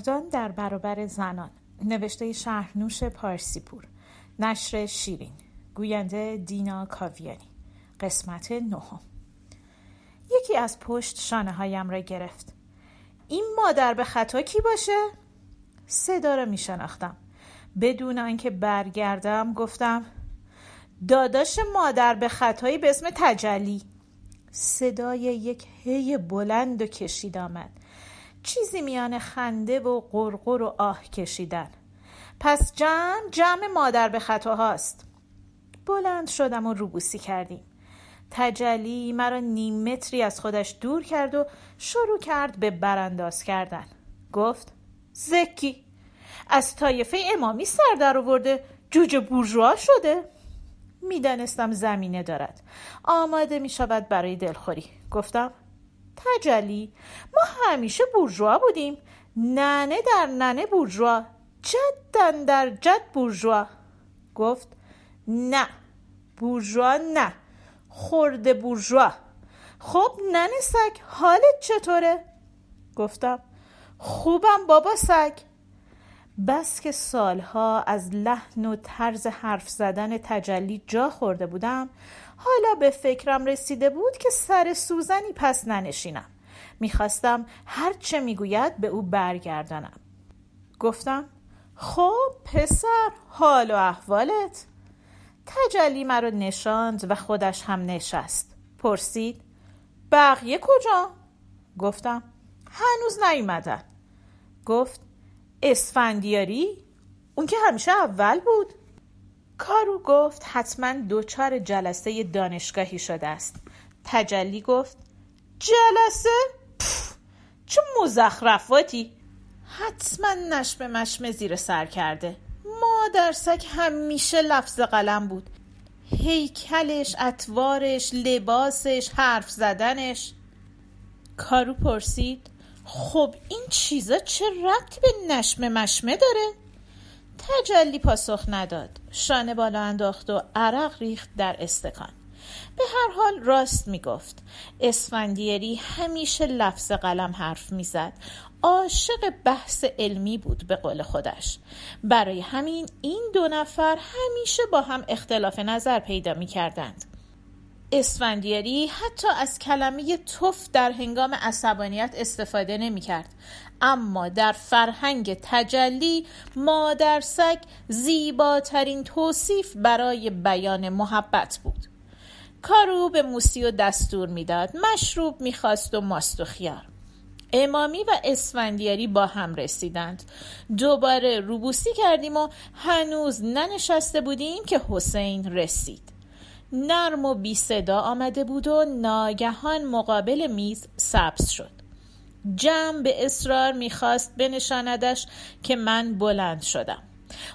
مردان در برابر زنان. نوشته شهرنوش پارسیپور. نشر شیرین. گوینده دینا کاویانی. قسمت نهم. یکی از پشت شانه هایم را گرفت. این مادر به خطا کی باشه؟ صدا را می بدون آنکه برگردم گفتم داداش مادر به خطایی به اسم تجلی. صدای یک هی بلند و کشید آمد. چیزی میان خنده و قرقر و آه کشیدن. پس جمع جمع مادر به خطاهاست بلند شدم و روبوسی کردیم. تجلی مرا نیم متری از خودش دور کرد و شروع کرد به برانداز کردن. گفت زکی از طایفه امامی سر در آورده جوجه بورژوا شده. می‌دانستم زمینه دارد. آماده می شود برای دلخوری. گفتم تجلی ما همیشه بورژوا بودیم. ننه در ننه بورژوا. جدن در جد بورژوا. گفت نه بورژوا نه. خورده بورژوا. خب ننه سگ حالت چطوره؟ گفتم خوبم بابا سگ. بس که سالها از لحن و طرز حرف زدن تجلی جا خورده بودم حالا به فکرم رسیده بود که سر سوزنی پس ننشینم. می‌خواستم هر چه می‌گوید به او برگردانم. گفتم خب پسر حال و احوالت. تجلی مرا نشاند و خودش هم نشست. پرسید بقیه کجا؟ گفتم هنوز نیومدن. گفت اسفندیاری؟ اون که همیشه اول بود. کارو گفت حتما دوچار جلسه دانشگاهی شده است تجلی گفت جلسه؟ پف. چه مزخرفاتی حتما نشم مشم زیر سر کرده مادر سگ همیشه لفظ قلم بود هیکلش اتوارش لباسش حرف زدنش کارو پرسید خب این چیزا چه ربطی به نشمه مشمه داره؟ تجلی پاسخ نداد. شانه بالا انداخت و عرق ریخت در استکان. به هر حال راست می‌گفت. اسفندیری همیشه لفظ قلم حرف می‌زد. عاشق بحث علمی بود به قول خودش. برای همین این دو نفر همیشه با هم اختلاف نظر پیدا می کردند اسفندیاری حتی از کلمه توف در هنگام عصبانیت استفاده نمی کرد اما در فرهنگ تجلی مادر سگ زیباترین توصیف برای بیان محبت بود. کارو به موسی و دستور می‌داد. مشروب می‌خواست و ماست و خیار. امامی و اسفندیاری با هم رسیدند. دوباره روبوسی کردیم و هنوز ننشسته بودیم که حسین رسید. نرم و بی صدا آمده بود و ناگهان مقابل میز سبز شد. جمع به اصرار می‌خواست بنشاندش که من بلند شدم.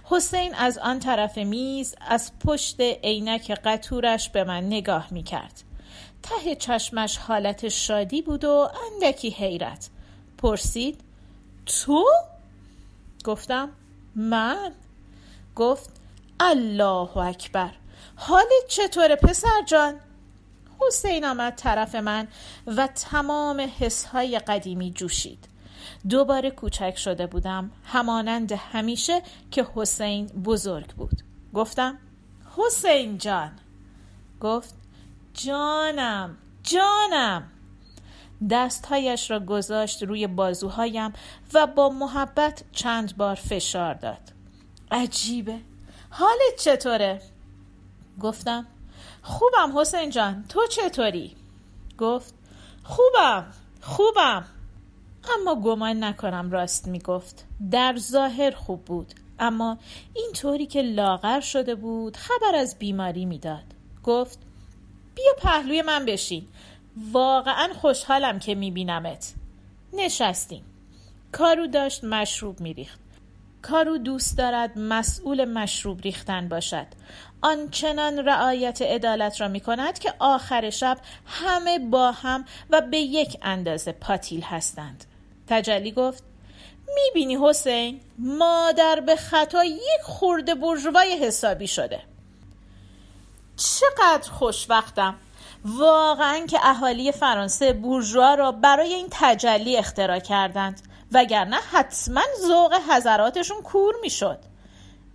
حسین از آن طرف میز از پشت عینک قطورش به من نگاه می‌کرد. ته چشمش حالت شادی بود و اندکی حیرت. پرسید تو؟ گفتم من؟ گفت الله اکبر. حالت چطوره پسر جان؟ حسین آمد طرف من و تمام حسهای قدیمی جوشید. دوباره کوچک شده بودم. همانند همیشه که حسین بزرگ بود. گفتم حسین جان. گفت جانم جانم. دستهایش را گذاشت روی بازوهایم و با محبت چند بار فشار داد. عجیبه. حالت چطوره؟ گفتم خوبم حسین جان تو چطوری؟ گفت خوبم خوبم. اما گمان نکنم راست می‌گفت. در ظاهر خوب بود اما این طوری که لاغر شده بود خبر از بیماری می‌داد. گفت بیا پهلوی من بشین. واقعا خوشحالم که میبینمت. نشستیم. کارو داشت مشروب میریخت. کارو دوست دارد مسئول مشروب ریختن باشد. آنچنان رعایت عدالت را می کند که آخر شب همه با هم و به یک اندازه پاتیل هستند. تجلی گفت می‌بینی حسین مادر به خطا یک خورده برجوای حسابی شده. چقدر خوشوقتم واقعا که اهالی فرانسه بورژوا را برای این تجلی اختراع کردند. وگرنه حتما ذوق حضراتشون کور می‌شد.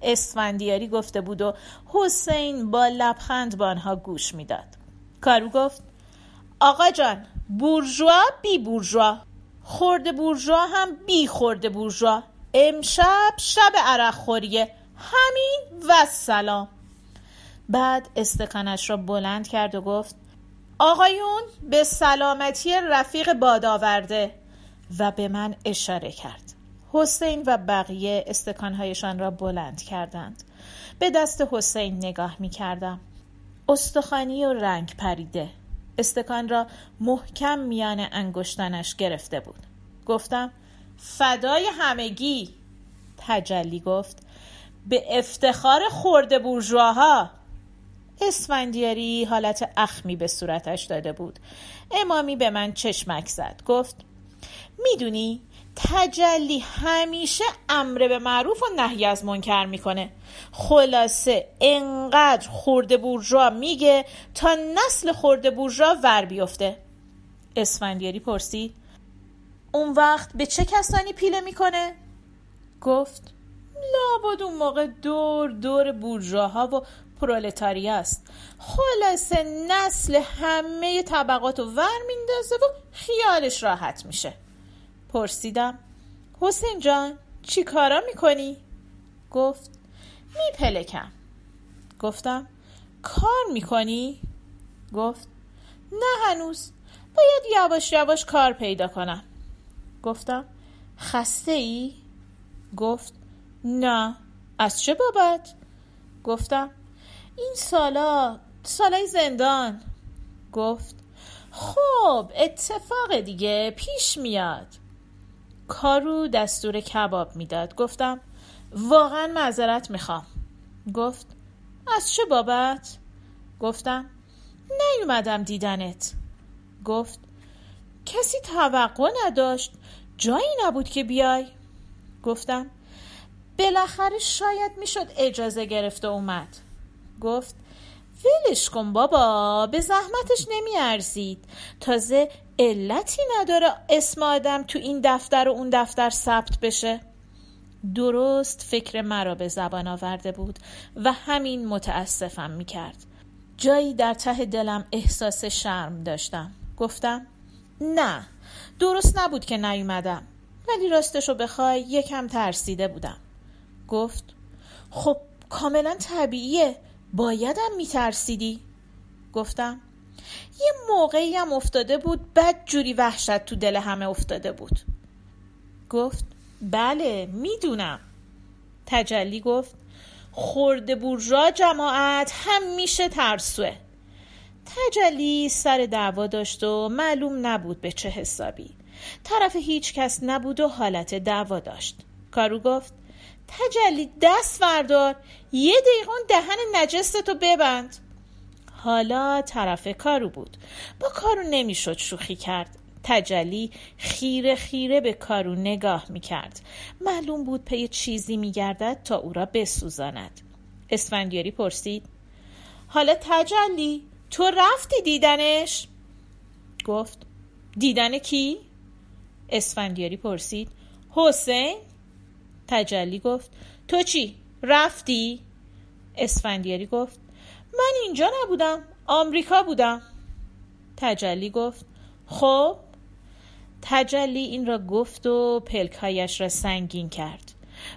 اسفندیاری گفته بود و حسین با لبخند به آنها گوش می‌داد. کارو گفت آقا جان بورژوا بی بورژوا خورده بورژوا هم بی خورده بورژوا. امشب شب عرق خوریه. همین و سلام. بعد استکانش را بلند کرد و گفت آقایون به سلامتی رفیق باد آورده و به من اشاره کرد. حسین و بقیه استکانهایشان را بلند کردند. به دست حسین نگاه می کردم استخوانی و رنگ پریده. استکان را محکم میان انگشتانش گرفته بود. گفتم فدای همگی. تجلی گفت به افتخار خورده بورژواها. اسفندیاری حالت اخمی به صورتش داده بود. امامی به من چشمک زد. گفت می‌دونی تجلی همیشه امر به معروف و نهی از منکر می‌کنه. خلاصه انقدر خورده بورژوا میگه تا نسل خورده بورژوا ور بیفته. اسفندیاری پرسید اون وقت به چه کسانی پیله می‌کنه؟ گفت لابد اون موقع دور دور بورژواها و پرولتاری است. خلاصه نسل همه طبقات رو ور میندازه و خیالش راحت میشه. پرسیدم حسین جان چی کارا می‌کنی؟ گفت میپلکم گفتم کار می‌کنی؟ گفت نه هنوز باید یواش یواش کار پیدا کنم گفتم خسته ای؟ گفت نه از چه بابت؟ گفتم این سالا سالای زندان گفت خب اتفاق دیگه پیش میاد کارو دستور کباب می‌داد. گفتم واقعا معذرت می‌خوام. گفت از چه بابت؟ گفتم نیومدم دیدنت. گفت کسی توقع نداشت جایی نبود که بیای. گفتم بالاخره شاید می‌شد اجازه گرفته اومد. گفت ولش کن بابا به زحمتش نمیارزید. تازه علتی نداره اسم آدم تو این دفتر و اون دفتر ثبت بشه؟ درست فکر مرا به زبان آورده بود و همین متاسفم می‌کرد. جایی در ته دلم احساس شرم داشتم. گفتم نه درست نبود که نیومدم. ولی راستشو بخوای یکم ترسیده بودم. گفت خب کاملا طبیعیه. بایدم میترسیدی؟ گفتم یه موقعی هم افتاده بود بد جوری وحشت تو دل همه افتاده بود. گفت بله می‌دونم. تجلی گفت خورده بورژا جماعت هم میشه ترسوه. تجلی سر دعوا داشت و معلوم نبود به چه حسابی. طرف هیچ کس نبود و حالت دعوا داشت. کارو گفت تجلی دست وردار یه دقیقه دهن نجستتو ببند. حالا طرف کارو بود با کارو نمی‌شد شوخی کرد تجلی خیره خیره به کارو نگاه می‌کرد معلوم بود پی چیزی میگردد تا او را بسوزاند اسفندیاری پرسید حالا تجلی تو رفتی دیدنش؟ گفت دیدن کی؟ اسفندیاری پرسید حسین؟ تجلی گفت تو چی؟ رفتی؟ اسفندیاری گفت من اینجا نبودم. آمریکا بودم. تجلی گفت خب. تجلی این را گفت و پلکهایش را سنگین کرد.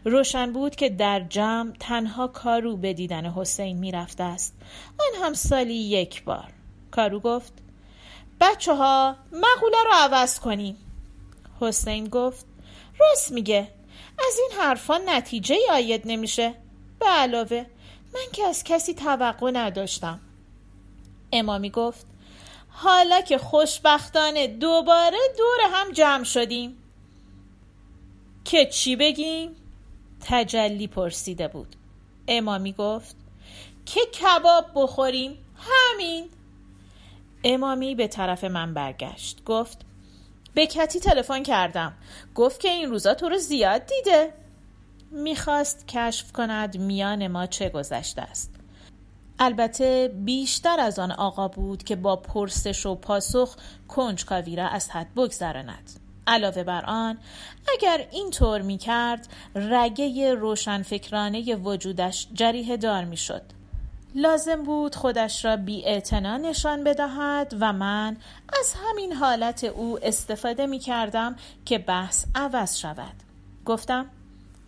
روشن بود که در جمع تنها کارو به دیدن حسین می‌رفته است. آن هم سالی یک بار. کارو گفت بچه ها مقوله رو عوض کنیم. حسین گفت راست میگه. از این حرفا نتیجه آید نمیشه. به علاوه من که از کسی توقع نداشتم. امامی گفت حالا که خوشبختانه دوباره دور هم جمع شدیم. که چی بگیم؟ تجلی پرسیده بود. امامی گفت که کباب بخوریم؟ همین. امامی به طرف من برگشت. گفت به کتی تلفن کردم. گفت که این روزا تو رو زیاد دیده. می‌خواست کشف کند میان ما چه گذشته است البته بیشتر از آن آقا بود که با پرسش و پاسخ کنجکاوی را از حد بگذراند علاوه بر آن اگر این طور می کرد رگه روشنفکرانه وجودش جریه دار می شد. لازم بود خودش را بی نشان بدهد و من از همین حالت او استفاده می کردم که بحث عوض شود. گفتم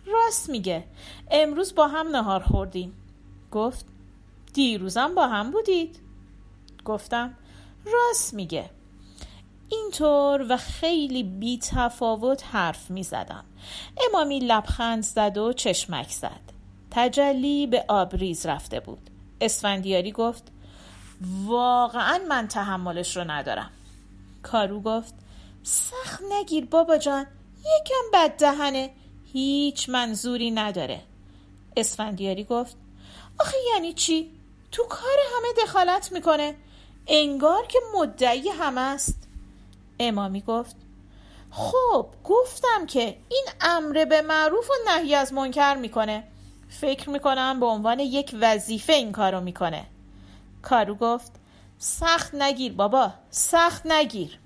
راست میگه امروز با هم نهار خوردیم. گفت دیروزم با هم بودید. گفتم راست میگه اینطور و خیلی بی تفاوت حرف می زدم. امامی لبخند زد و چشمک زد. تجلی به آبریز رفته بود. اسفندیاری گفت واقعا من تحملش رو ندارم. کارو گفت سخت نگیر بابا جان یکم بد دهنه هیچ منظوری نداره. اسفندیاری گفت آخه یعنی چی؟ تو کار همه دخالت می‌کنه. انگار که مدعی همه است. امامی گفت خب گفتم که این امر به معروف و نهی از منکر می‌کنه. فکر می‌کنم به عنوان یک وظیفه این کارو می‌کنه. کارو گفت سخت نگیر بابا سخت نگیر.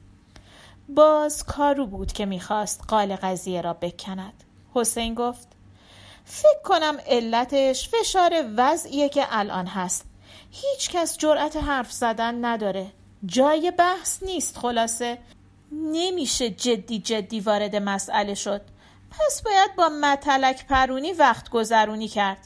باز کارو بود که می‌خواست قال قضیه را بکند. حسین گفت فکر کنم علتش فشار وضعیه که الان هست. هیچ کس جرأت حرف زدن نداره. جای بحث نیست خلاصه. نمیشه جدی جدی وارد مسئله شد. پس باید با متلک پرونی وقت گذرونی کرد.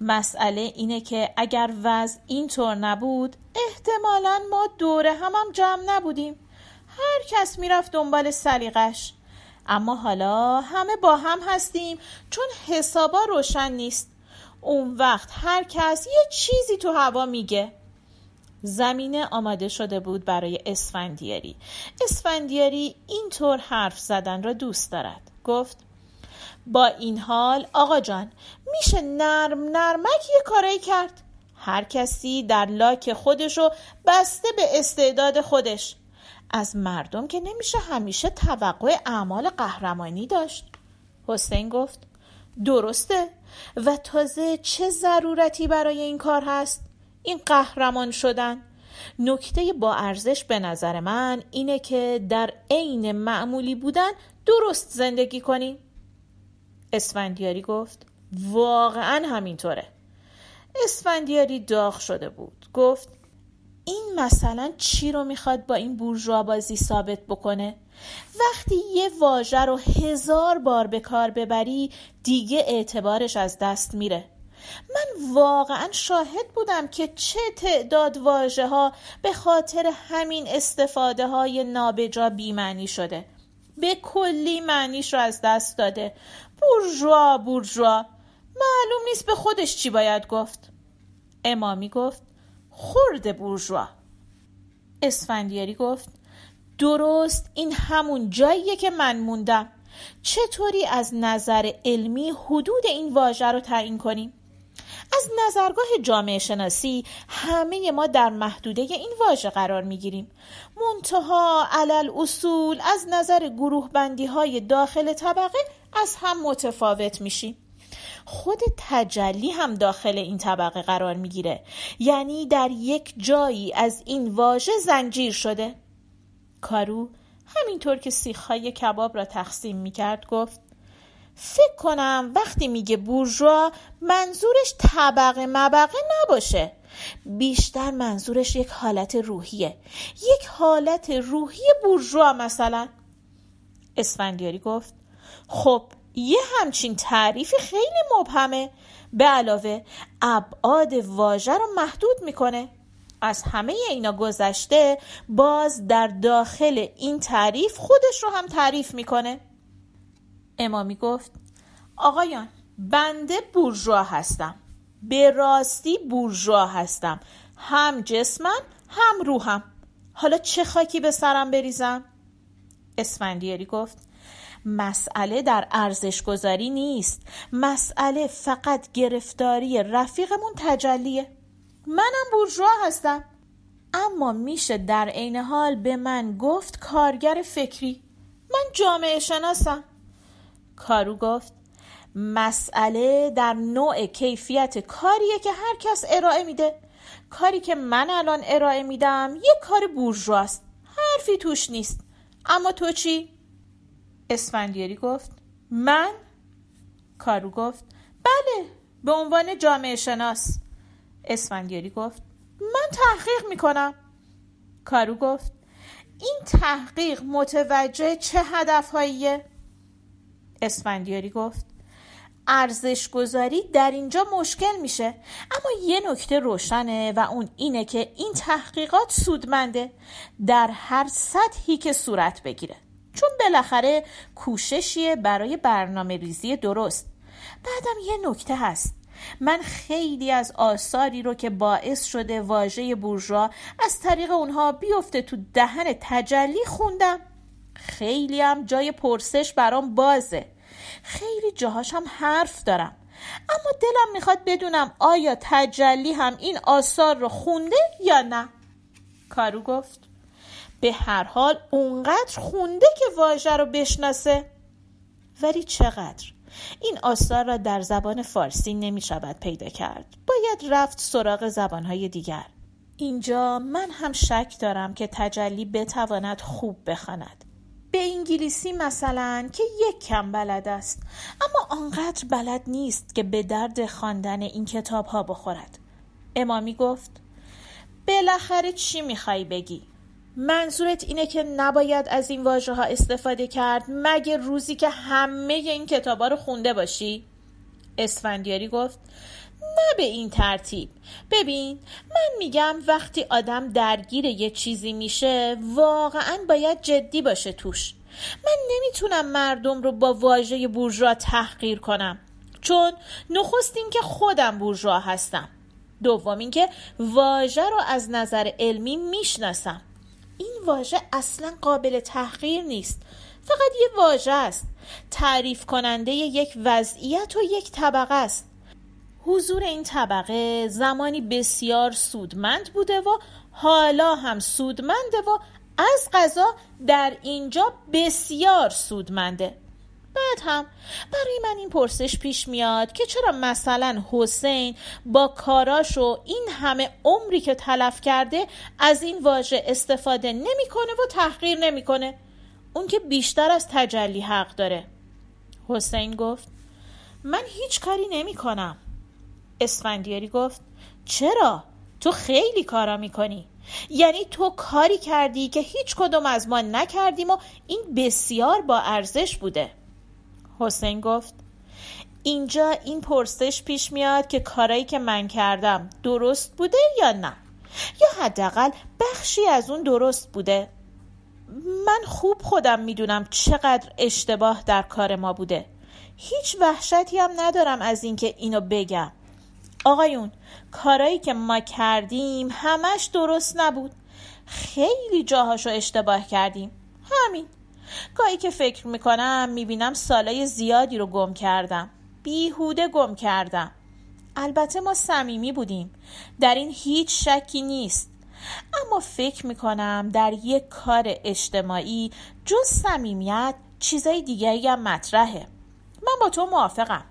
مسئله اینه که اگر وضع اینطور نبود احتمالا ما دوره هم, هم جمع نبودیم. هر کس می‌رفت دنبال سلیقش اما حالا همه با هم هستیم چون حسابا روشن نیست. اون وقت هر کس یه چیزی تو هوا میگه. زمینه آماده شده بود برای اسفندیاری. اسفندیاری اینطور حرف زدن را دوست دارد. گفت با این حال آقا جان میشه نرم نرمک یه کاری کرد. هر کسی در لاک خودشو بسته به استعداد خودش. از مردم که نمیشه همیشه توقع اعمال قهرمانی داشت. حسین گفت درسته. و تازه چه ضرورتی برای این کار هست؟ این قهرمان شدن. نکته با ارزش به نظر من اینه که در عین معمولی بودن درست زندگی کنیم اسفندیاری گفت واقعا همینطوره. اسفندیاری داغ شده بود. گفت این مثلا چی رو می‌خواد با این بورژوا بازی ثابت بکنه؟ وقتی یه واژه رو هزار بار به کار ببری دیگه اعتبارش از دست میره. من واقعا شاهد بودم که چه تعداد واژه ها به خاطر همین استفاده های نابجا بیمعنی شده. به کلی معنیش رو از دست داده. بورژوا بورژوا. معلوم نیست به خودش چی باید گفت. امامی گفت خورد بورژوا. اسفندیاری گفت درست این همون جاییه که من موندم. چطوری از نظر علمی حدود این واژه رو تعیین کنیم؟ از نظرگاه جامعه شناسی همه ما در محدوده این واژه قرار می گیریم منتها علل اصول از نظر گروه بندی های داخل طبقه از هم متفاوت میشیم. خود تجلی هم داخل این طبقه قرار می‌گیره. یعنی در یک جایی از این واژه زنجیر شده. کارو همینطور که سیخهای کباب را تقسیم می‌کرد گفت فکر کنم وقتی میگه بورژوا منظورش طبقه مبقه نباشه. بیشتر منظورش یک حالت روحیه. یک حالت روحی بورژوا مثلا. اسفندیاری گفت خب یه همچین تعریف خیلی مبهمه. به علاوه ابعاد واژه رو محدود می‌کنه. از همه اینا گذشته باز در داخل این تعریف خودش رو هم تعریف می‌کنه. امامی گفت آقایان بنده بورژوا هستم. به راستی بورژوا هستم. هم جسمم هم روحم. حالا چه خاکی به سرم بریزم؟ اسفندیاری گفت مسئله در ارزش گذاری نیست. مسئله فقط گرفتاری رفیقمون تجلیه. منم بورژوا هستم. اما میشه در عین حال به من گفت کارگر فکری. من جامعه شناسم. کارو گفت مسئله در نوع کیفیت کاریه که هر کس ارائه میده. کاری که من الان ارائه میدم یه کار بورژواست حرفی توش نیست. اما تو چی؟ اسفندیاری گفت من؟ کارو گفت بله به عنوان جامعه شناس اسفندیاری گفت من تحقیق می‌کنم کارو گفت این تحقیق متوجه چه هدفهاییه؟ اسفندیاری گفت ارزش گذاری در اینجا مشکل میشه اما یه نکته روشنه و اون اینه که این تحقیقات سودمنده در هر سطحی که صورت بگیره چون بالاخره کوششیه برای برنامه ریزی درست. بعدم یه نکته هست. من خیلی از آثاری رو که باعث شده واژه بورژوا از طریق اونها بیفته تو دهن تجلی خوندم. خیلی هم جای پرسش برام بازه. خیلی جاهاش هم حرف دارم. اما دلم می‌خواد بدونم آیا تجلی هم این آثار رو خونده یا نه. کارو گفت. به هر حال اونقدر خونده که واژه رو بشناسه. ولی چقدر؟ این آثار را در زبان فارسی نمی شود پیدا کرد. باید رفت سراغ زبانهای دیگر. اینجا من هم شک دارم که تجلی بتواند خوب بخواند. به انگلیسی مثلا که یک کم بلد است. اما آنقدر بلد نیست که به درد خواندن این کتاب ها بخورد. امامی گفت بالاخره چی می‌خوای بگی؟ منظورت اینه که نباید از این واژه ها استفاده کرد مگه روزی که همه این کتاب ها رو خونده باشی؟ اسفندیاری گفت نه به این ترتیب. ببین من میگم وقتی آدم درگیر یه چیزی میشه واقعا باید جدی باشه توش. من نمی‌تونم مردم رو با واژه بورژوا تحقیر کنم چون نخست که خودم بورژوا هستم. دوم اینکه واژه رو از نظر علمی می‌شناسم. این واژه اصلا قابل تحقیر نیست. فقط یه واژه است. تعریف کننده یک وضعیت و یک طبقه است. حضور این طبقه زمانی بسیار سودمند بوده و حالا هم سودمنده و از غذا در اینجا بسیار سودمنده. بعد هم برای من این پرسش پیش میاد که چرا مثلا حسین با کاراش و این همه عمری که تلف کرده از این واژه استفاده نمی‌کنه و تحقیر نمی‌کنه. اون که بیشتر از تجلی حق داره. حسین گفت من هیچ کاری نمی کنم اسفندیاری گفت چرا؟ تو خیلی کارا می‌کنی. یعنی تو کاری کردی که هیچ کدوم از ما نکردیم و این بسیار با ارزش بوده. حسین گفت اینجا این پرسش پیش میاد که کارایی که من کردم درست بوده یا نه؟ یا حداقل بخشی از اون درست بوده؟ من خوب خودم می‌دونم چقدر اشتباه در کار ما بوده. هیچ وحشتی هم ندارم از اینکه اینو بگم. آقایون کارایی که ما کردیم همش درست نبود. خیلی جاهاشو اشتباه کردیم. همین. گاهی که فکر می‌کنم می‌بینم سالای زیادی رو گم کردم. بیهوده گم کردم. البته ما صمیمی بودیم. در این هیچ شکی نیست. اما فکر می‌کنم در یک کار اجتماعی جز صمیمیت چیزای دیگری هم مطرحه. من با تو موافقم.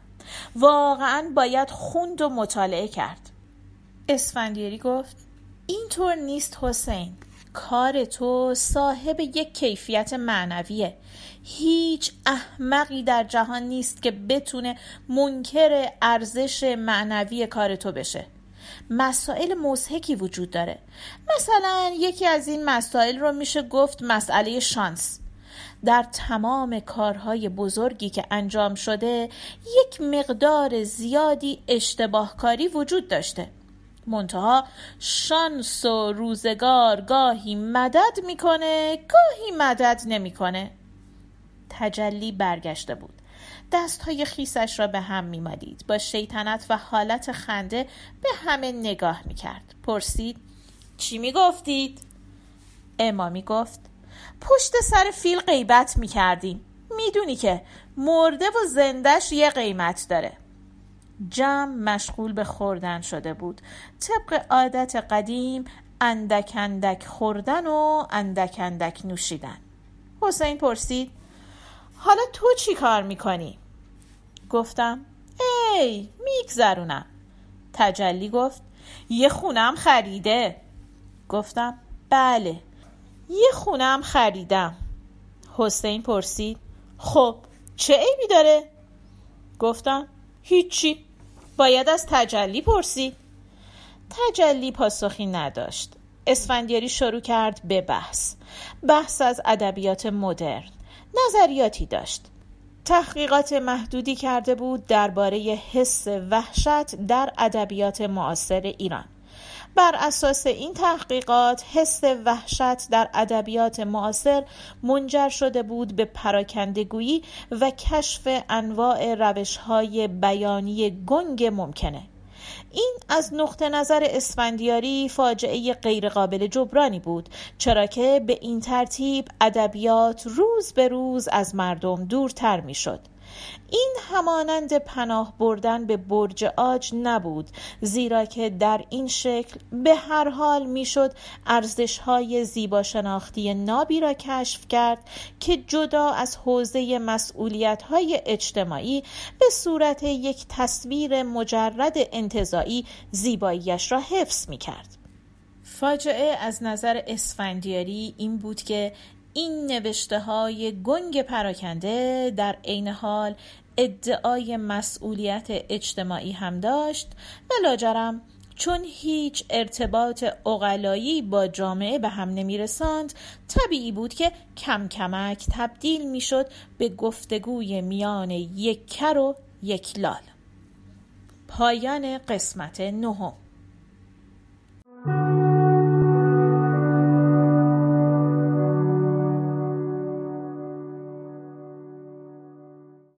واقعا باید خوند و مطالعه کرد. اسفندیاری گفت اینطور نیست حسین. کار تو صاحب یک کیفیت معنویه. هیچ احمقی در جهان نیست که بتونه منکر ارزش معنوی کار تو بشه. مسائل مزهکی وجود داره. مثلا یکی از این مسائل رو میشه گفت مسئله شانس. در تمام کارهای بزرگی که انجام شده یک مقدار زیادی اشتباهکاری وجود داشته. منتها شانس و روزگار گاهی مدد می‌کنه گاهی مدد نمی‌کنه. تجلی برگشته بود. دست های خیسش را به هم میمالید. با شیطنت و حالت خنده به همه نگاه می‌کرد. پرسید چی می‌گفتید؟ امامی گفت پشت سر فیل غیبت می‌کردیم. می‌دونی که مرده و زندش یه قیمت داره. جمع مشغول به خوردن شده بود. طبق عادت قدیم اندک اندک خوردن و اندک اندک نوشیدن. حسین پرسید حالا تو چی کار می‌کنی؟ گفتم ای میگذرونم. تجلی گفت یه خونم خریده. گفتم بله یه خونم خریدم. حسین پرسید خب چه عیبی داره؟ گفتم هیچی. باید از تجلی پرسید تجلی پاسخی نداشت. اسفندیاری شروع کرد به بحث. بحث از ادبیات مدرن. نظریاتی داشت. تحقیقات محدودی کرده بود درباره حس وحشت در ادبیات معاصر ایران. بر اساس این تحقیقات حس وحشت در ادبیات معاصر منجر شده بود به پراکندگویی و کشف انواع روشهای بیانی گنگ ممکنه. این از نقطه نظر اسفندیاری فاجعه غیرقابل جبرانی بود چرا که به این ترتیب ادبیات روز به روز از مردم دورتر می‌شد. این همانند پناه بردن به برج آج نبود زیرا که در این شکل به هر حال می‌شد ارزش های زیبا شناختی نابی را کشف کرد که جدا از حوزه مسئولیت های اجتماعی به صورت یک تصویر مجرد انتظایی زیباییش را حفظ می کرد. فاجعه از نظر اسفندیاری این بود که این نوشته های گنگ پراکنده در عین حال ادعای مسئولیت اجتماعی هم داشت و لاجرم چون هیچ ارتباط اقلایی با جامعه به هم نمی رساند طبیعی بود که کم کمک تبدیل می شد به گفتگوی میان یک کر و یک لال. پایان قسمت نهم.